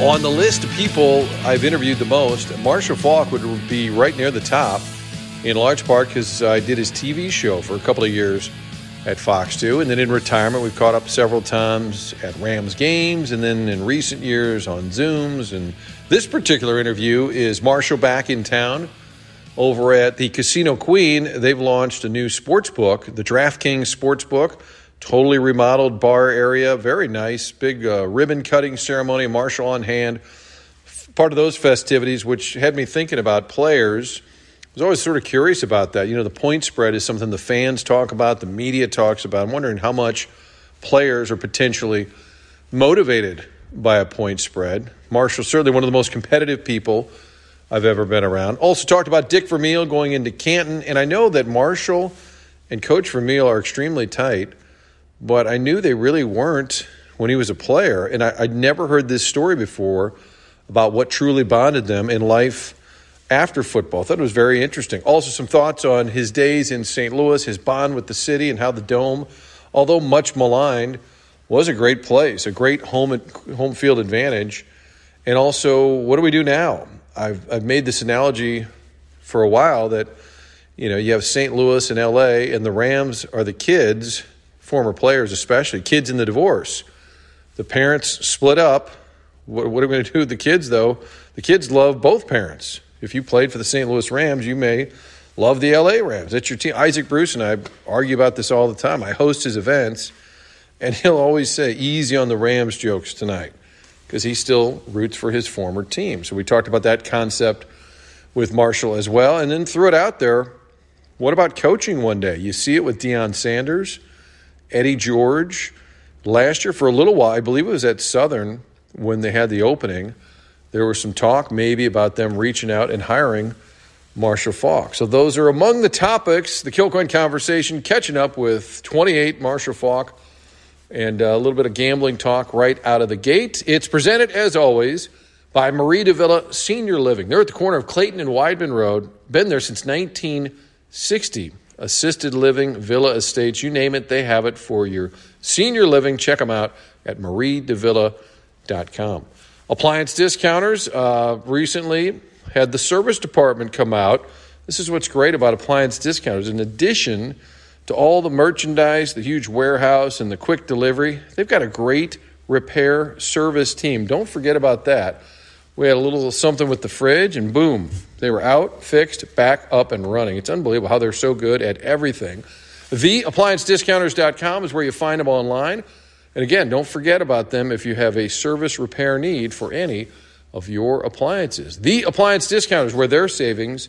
On the list of people I've interviewed the most, Marshall Faulk would be right near the top, in large part because I did his TV show for a couple of years at Fox 2. And then in retirement, we've caught up several times at Rams games, and then in recent years on Zooms. And this particular interview is Marshall back in town over at the Casino Queen. They've launched a new sports book, the DraftKings Sports Book totally remodeled bar area, very nice, big uh, ribbon cutting ceremony, Marshall on hand. Part of those festivities, which had me thinking about players. I was always sort of curious about that. You know, the point spread is something the fans talk about, the media talks about. I'm wondering how much players are potentially motivated by a point spread. Marshall certainly one of the most competitive people I've ever been around. Also talked about Dick Vermeil going into Canton, and I know that Marshall and Coach Vermeil are extremely tight but I knew they really weren't when he was a player. And I, would never heard this story before about what truly bonded them in life after football. I thought it was very interesting. Also, some thoughts on his days in St. Louis, his bond with the city, and how the Dome, although much maligned, was a great place, a great home home field advantage. And also, what do we do now? I've, I've made this analogy for a while that, you know, you have St. Louis and LA, and the Rams are the kids former players, especially kids in the divorce. The parents split up. What, what are we going to do with the kids, though? The kids love both parents. If you played for the St. Louis Rams, you may love the LA Rams. That's your team. Isaac Bruce and I argue about this all the time. I host his events, and he'll always say, easy on the Rams jokes tonight, because he still roots for his former team. So we talked about that concept with Marshall as well. And then threw it out there. What about coaching one day? You see it with Deion Sanders. Eddie George. Last year, for a little while, I believe it was at Southern when they had the opening, there was some talk maybe about them reaching out and hiring Marshall Faulk. So those are among the topics, the Kilcoyne conversation, catching up with 28 Marshall Faulk and uh, a little bit of gambling talk right out of the gate. It's presented, as always, by Mari de Villa Senior Living. They're at the corner of Clayton and Weidman Road. Been there since 1960 assisted living, villa estates, you name it, they have it for your senior living. Check them out at mariedevilla.com. Appliance discounters uh, recently had the service department come out. This is what's great about appliance discounters. In addition to all the merchandise, the huge warehouse, and the quick delivery, they've got a great repair service team. Don't forget about that. We had a little something with the fridge, and boom, they were out, fixed, back up, and running. It's unbelievable how they're so good at everything. TheApplianceDiscounters.com is where you find them online. And again, don't forget about them if you have a service repair need for any of your appliances. The Appliance Discounters, where their savings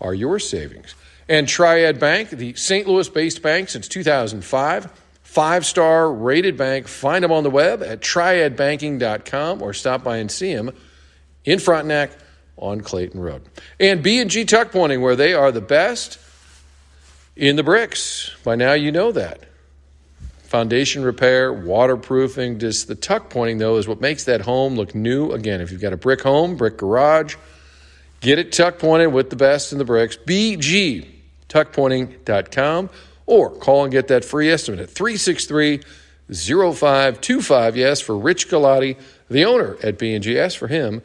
are your savings. And Triad Bank, the St. Louis based bank since 2005, five star rated bank. Find them on the web at triadbanking.com or stop by and see them in Frontenac on Clayton Road. And B&G Tuck Pointing, where they are the best in the bricks. By now you know that. Foundation repair, waterproofing, just the tuck pointing though is what makes that home look new again. If you've got a brick home, brick garage, get it tuck pointed with the best in the bricks. BGtuckpointing.com or call and get that free estimate at 363 0525. Yes, for Rich Galati, the owner at B&G. Ask for him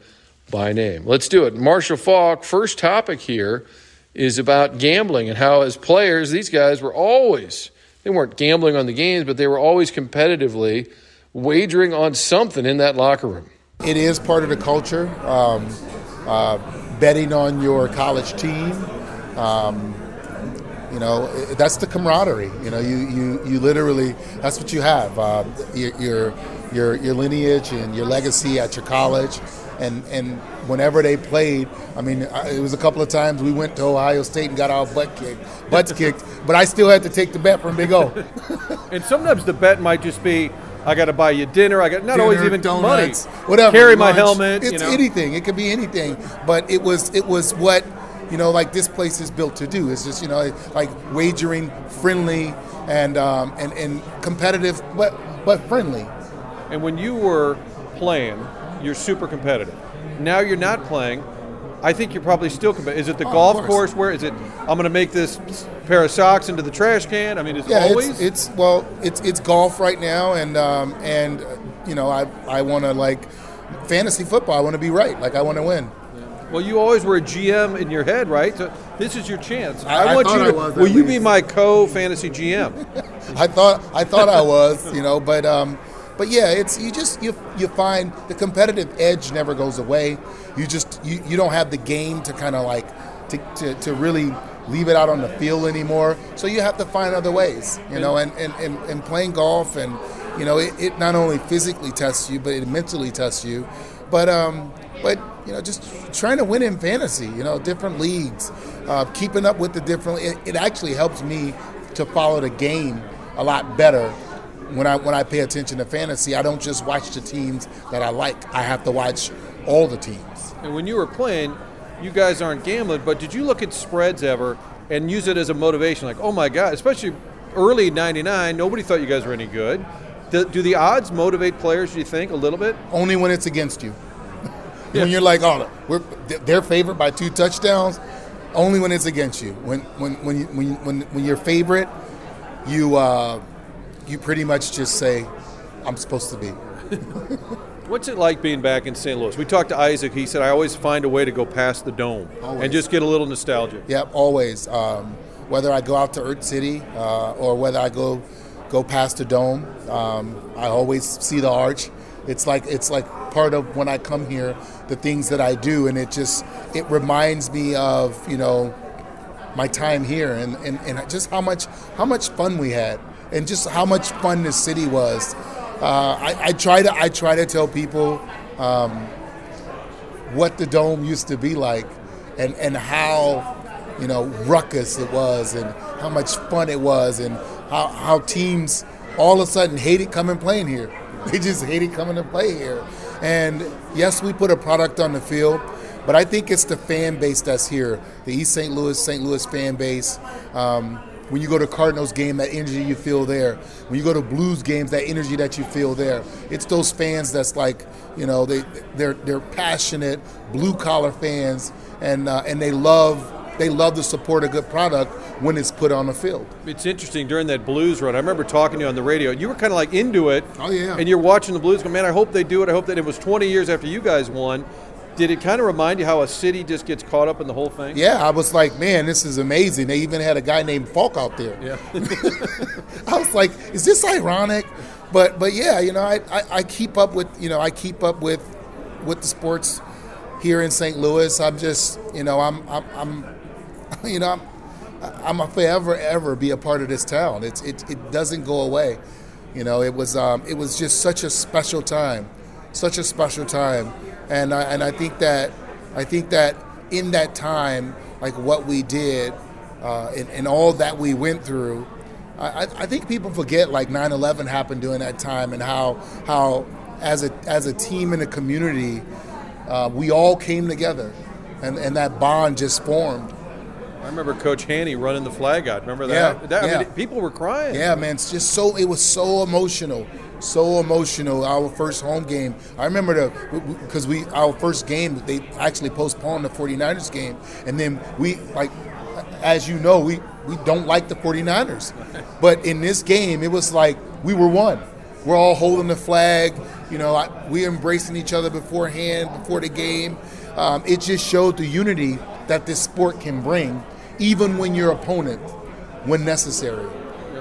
by name. Let's do it. Marshall Faulk, first topic here is about gambling and how, as players, these guys were always, they weren't gambling on the games, but they were always competitively wagering on something in that locker room. It is part of the culture. Um, uh, betting on your college team. Um, you know, that's the camaraderie. You know, you, you, you literally, that's what you have. Uh, your, your, your lineage and your legacy at your college and and whenever they played, I mean, it was a couple of times we went to Ohio State and got our butt kicked, butts kicked, but I still had to take the bet from Big O. and sometimes the bet might just be. I got to buy you dinner. I got not dinner, always even donuts, money. Whatever. Carry lunch. my helmet. It's you know. anything. It could be anything. But it was it was what you know, like this place is built to do. It's just you know, like wagering, friendly, and um, and and competitive, but but friendly. And when you were playing, you're super competitive. Now you're not playing. I think you're probably still competitive. Is it the Oh, golf course. course where is it? I'm going to make this pair of socks into the trash can. I mean, is it Yeah, always? it's, it's well, it's it's golf right now, and um, and you know, I I want to like fantasy football. I want to be right. Like I want to win. Well, you always were a GM in your head, right? So this is your chance. I- I want thought you I to. was, will at you be my co-fantasy GM? I thought I thought I was, you know, but um, but yeah, it's you just you you find the competitive edge never goes away. You just you, you don't have the game to kind of like to, to, to really leave it out on the field anymore. So you have to find other ways, you know, and, and, and, and playing golf and you know it, it not only physically tests you but it mentally tests you. But um, but you know just trying to win in fantasy, you know, different leagues, uh, keeping up with the different. It, it actually helps me to follow the game a lot better when I when I pay attention to fantasy. I don't just watch the teams that I like. I have to watch all the teams. And when you were playing, you guys aren't gambling, but did you look at spreads ever and use it as a motivation? Like, oh my God, especially early '99, nobody thought you guys were any good. Do, do the odds motivate players? Do you think a little bit? Only when it's against you. Yeah. When you're like, oh, we're they're favored by two touchdowns. Only when it's against you. When when when you, when, when when you're favorite, you uh, you pretty much just say, I'm supposed to be. What's it like being back in St. Louis? We talked to Isaac. He said, I always find a way to go past the dome Always. and just get a little nostalgia. Yep, always. Um, whether I go out to Earth City uh, or whether I go go past the dome, um, I always see the arch. It's like it's like part of when I come here, the things that I do, and it just it reminds me of you know my time here and, and, and just how much how much fun we had and just how much fun this city was. Uh, I, I try to I try to tell people um, what the dome used to be like and, and how you know ruckus it was and how much fun it was and how, how teams all of a sudden hated coming playing here. They just hated coming to play here. And yes, we put a product on the field, but I think it's the fan base that's here, the East St. Louis, St. Louis fan base. Um, when you go to Cardinals game, that energy you feel there. When you go to Blues games, that energy that you feel there. It's those fans that's like, you know, they they're they're passionate blue collar fans, and uh, and they love they love to support a good product when it's put on the field. It's interesting during that Blues run. I remember talking to you on the radio. You were kind of like into it. Oh, yeah. And you're watching the Blues. Go, man, I hope they do it. I hope that it was 20 years after you guys won. Did it kind of remind you how a city just gets caught up in the whole thing? Yeah, I was like, man, this is amazing. They even had a guy named Faulk out there. Yeah. I was like, is this ironic? But but yeah, you know, I, I, I keep up with you know I keep up with with the sports here in St. Louis. I'm just you know I'm I'm, I'm you know I'm I'm a forever ever be a part of this town. It's it, it doesn't go away. You know, it was um, it was just such a special time, such a special time, and I, and I think that I think that in that time, like what we did, uh, and, and all that we went through, I, I think people forget like 9/11 happened during that time and how how as a as a team in a community, uh, we all came together, and, and that bond just formed. I remember Coach Haney running the flag out. Remember Yeah, that? that I yeah. mean, people were crying. Yeah, man, it's just so it was so emotional, so emotional. Our first home game, I remember the because we our first game they actually postponed the 49ers game, and then we like as you know we we don't like the 49ers, but in this game it was like we were one. We're all holding the flag, you know. I, we embracing each other beforehand, before the game. Um, it just showed the unity that this sport can bring, even when your opponent, when necessary.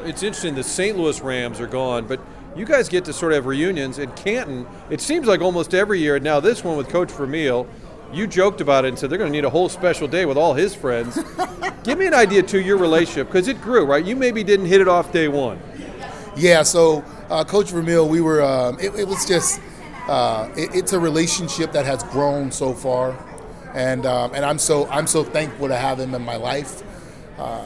It's interesting. The St. Louis Rams are gone, but you guys get to sort of have reunions in Canton. It seems like almost every year. Now this one with Coach Vermeil, you joked about it and said they're going to need a whole special day with all his friends. Give me an idea to your relationship because it grew, right? You maybe didn't hit it off day one. Yeah, so uh, Coach Vermeil, we were. Um, it, it was just. Uh, it, it's a relationship that has grown so far, and um, and I'm so I'm so thankful to have him in my life. Uh,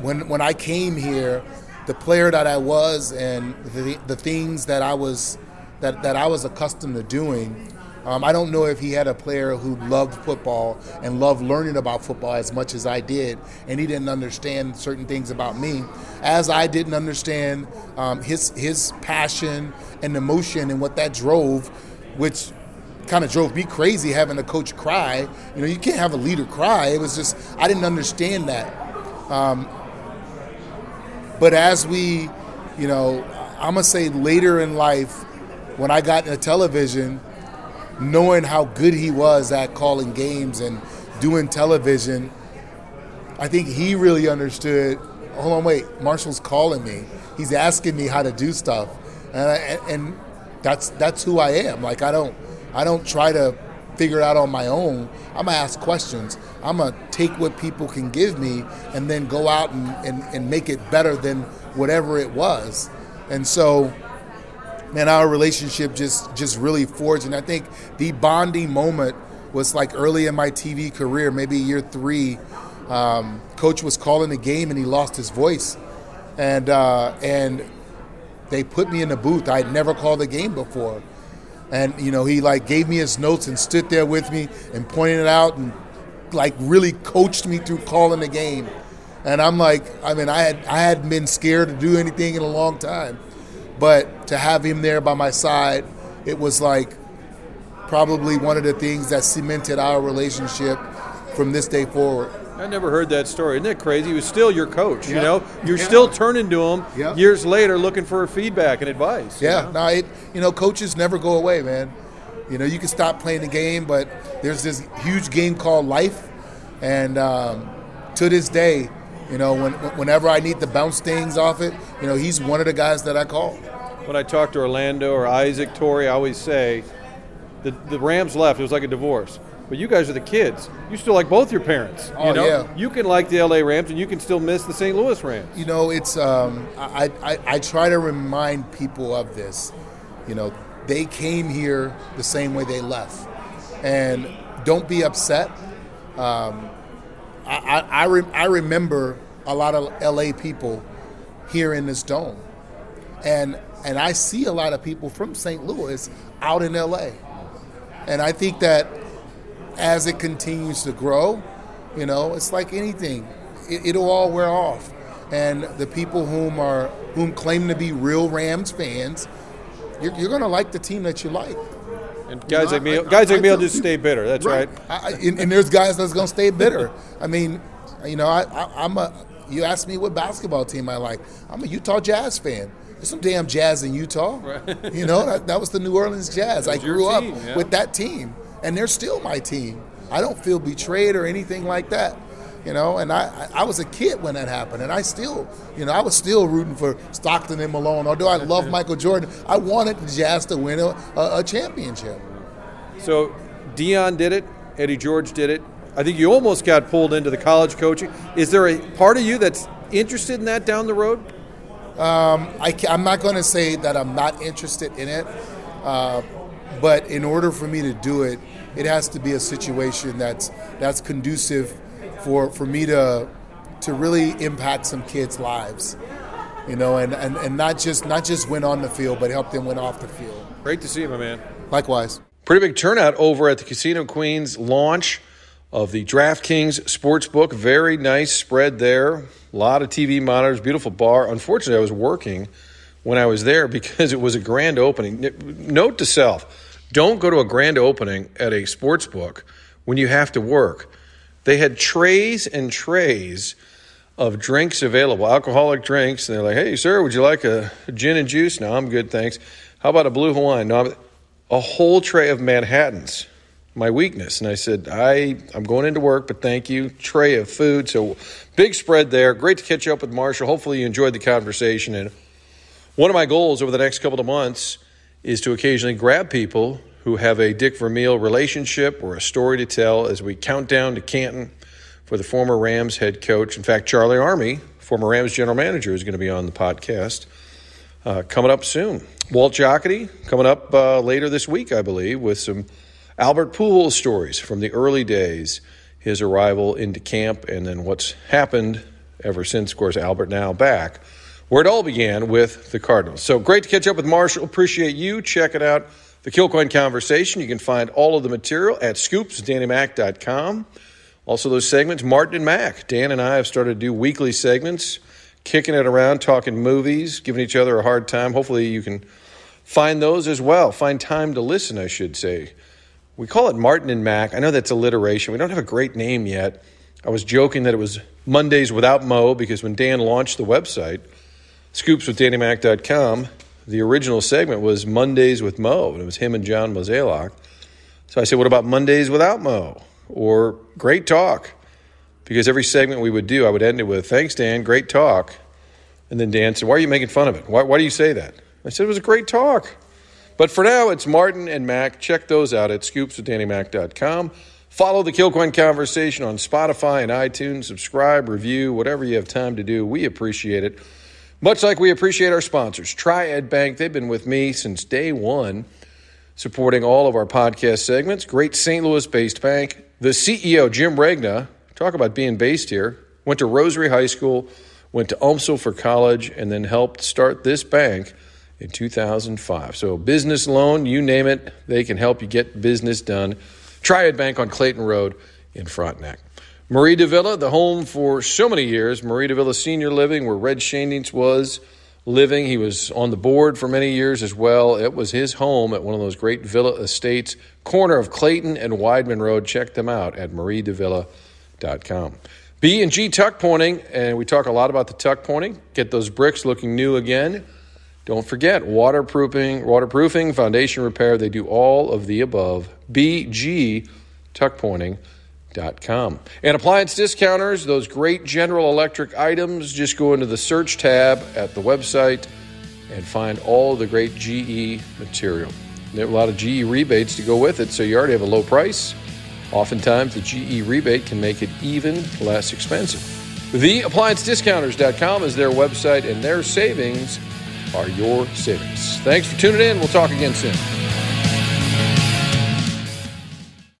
when when I came here, the player that I was and the, the things that I was that, that I was accustomed to doing. Um, I don't know if he had a player who loved football and loved learning about football as much as I did, and he didn't understand certain things about me, as I didn't understand um, his his passion and emotion and what that drove, which kind of drove me crazy having a coach cry. You know, you can't have a leader cry. It was just I didn't understand that. Um, but as we, you know, I'm gonna say later in life, when I got into television, knowing how good he was at calling games and doing television, I think he really understood. Hold on, wait. Marshall's calling me. He's asking me how to do stuff, and, I, and that's that's who I am. Like I don't I don't try to figure it out on my own. I'm gonna ask questions. I'm gonna take what people can give me and then go out and, and, and make it better than whatever it was. And so man, our relationship just just really forged. And I think the bonding moment was like early in my TV career, maybe year three. Um, coach was calling the game and he lost his voice, and uh, and they put me in the booth. I'd never called a game before, and you know he like gave me his notes and stood there with me and pointed it out and like really coached me through calling the game. And I'm like, I mean, I had I hadn't been scared to do anything in a long time, but to have him there by my side, it was like probably one of the things that cemented our relationship from this day forward. I never heard that story. Isn't that crazy? He was still your coach. You know, you're still turning to him years later, looking for feedback and advice. you Yeah, know? no, it, you know, coaches never go away, man. You know, you can stop playing the game, but there's this huge game called life, and um, to this day, you know, when, whenever I need to bounce things off it, you know, he's one of the guys that I call. when I talk to Orlando or Isaac Torry, I always say the the Rams left. It was like a divorce. But you guys are the kids. You still like both your parents. Oh, you know, yeah. you can like the LA Rams and you can still miss the St. Louis Rams. You know, it's um, I, I I try to remind people of this. You know, they came here the same way they left, and don't be upset. Um, I I, I, re- I remember a lot of LA people here in this dome, and and I see a lot of people from St. Louis out in LA, and I think that as it continues to grow, you know, it's like anything; it, it'll all wear off. And the people whom are whom claim to be real Rams fans, you're, you're going to like the team that you like. And guys like me, guys like me will just stay bitter. That's right. I, I, and, and there's guys that's going to stay bitter. I mean, you know, I, I, I'm a. You asked me what basketball team I like. I'm a Utah Jazz fan. There's some damn jazz in Utah. You know, that, that was the New Orleans Jazz. I grew up yeah. with that team, and they're still my team. I don't feel betrayed or anything like that. You know, and I, I I was a kid when that happened, and I still, you know, I was still rooting for Stockton and Malone. Although I love Michael Jordan, I wanted the Jazz to win a, a, a championship. So Deion did it. Eddie George did it. I think you almost got pulled into the college coaching. Is there a part of you that's interested in that down the road? I am not going to say that I'm not interested in it, uh, but in order for me to do it, it has to be a situation that's that's conducive for for me to to really impact some kids' lives, you know, and, and, and not just not just win on the field, but help them win off the field. Great to see you, my man. Likewise. Pretty big turnout over at the Casino Queens launch of the DraftKings Sportsbook. Very nice spread there. A lot of TV monitors, beautiful bar. Unfortunately, I was working when I was there because it was a grand opening. Note to self don't go to a grand opening at a sports book when you have to work. They had trays and trays of drinks available, alcoholic drinks. And they're like, hey, sir, would you like a gin and juice? No, I'm good, thanks. How about a blue Hawaiian? No, I'm, a whole tray of Manhattans, my weakness. And I said, I, I'm going into work, but thank you. Tray of food. So big spread there. Great to catch up with Marshall. Hopefully you enjoyed the conversation. And one of my goals over the next couple of months is to occasionally grab people who have a Dick Vermeil relationship or a story to tell as we count down to Canton for the former Rams head coach. In fact, Charley Armey, former Rams general manager, is going to be on the podcast uh, coming up soon. Walt Jocketty coming up uh, later this week, I believe, with some Albert Pujols stories from the early days, his arrival into camp, and then what's happened ever since, of course, Albert now back, where it all began with the Cardinals. So great to catch up with Marshall. Appreciate you. Check it out. The Kilcoyne Conversation. You can find all of the material at scoopsdannymac.com. Also, those segments, Martin and Mac. Dan and I have started to do weekly segments, kicking it around, talking movies, giving each other a hard time. Hopefully, you can find those as well. Find time to listen, I should say. We call it Martin and Mac. I know that's alliteration. We don't have a great name yet. I was joking that it was Mondays without Mo because when Dan launched the website, scoopswithdannymac.com, the original segment was Mondays with Mo, and it was him and John Mozeliak. So I said, what about Mondays without Mo? Or great talk? Because every segment we would do, I would end it with, thanks, Dan, great talk. And then Dan said, why are you making fun of it? Why, why do you say that? I said, it was a great talk. But for now, it's Martin and Mac. Check those out at scoopswithdannymac.com. Follow the Kilcoyne Conversation on Spotify and iTunes. Subscribe, review, whatever you have time to do. We appreciate it. Much like we appreciate our sponsors, Triad Bank. They've been with me since day one supporting all of our podcast segments. Great St. Louis based bank. The CEO, Jim Regna, talk about being based here, went to Rosary High School, went to UMSL for college, and then helped start this bank in 2005. So, business loan, you name it, they can help you get business done. Triad Bank on Clayton Road in Frontenac. Mari de Villa, the home for so many years, Mari de Villa Senior Living, where Red Schoendienst was living. He was on the board for many years as well. It was his home at one of those great villa estates, corner of Clayton and Weidman Road. Check them out at mariedevilla.com. B and G tuck pointing, and we talk a lot about the tuck pointing. Get those bricks looking new again. Don't forget waterproofing, waterproofing, foundation repair. They do all of the above. BG tuck pointing. Com. And appliance discounters, those great General Electric items, just go into the search tab at the website and find all the great GE material. There are a lot of GE rebates to go with it, so you already have a low price. Oftentimes, the GE rebate can make it even less expensive. TheApplianceDiscounters.com is their website, and their savings are your savings. Thanks for tuning in. We'll talk again soon.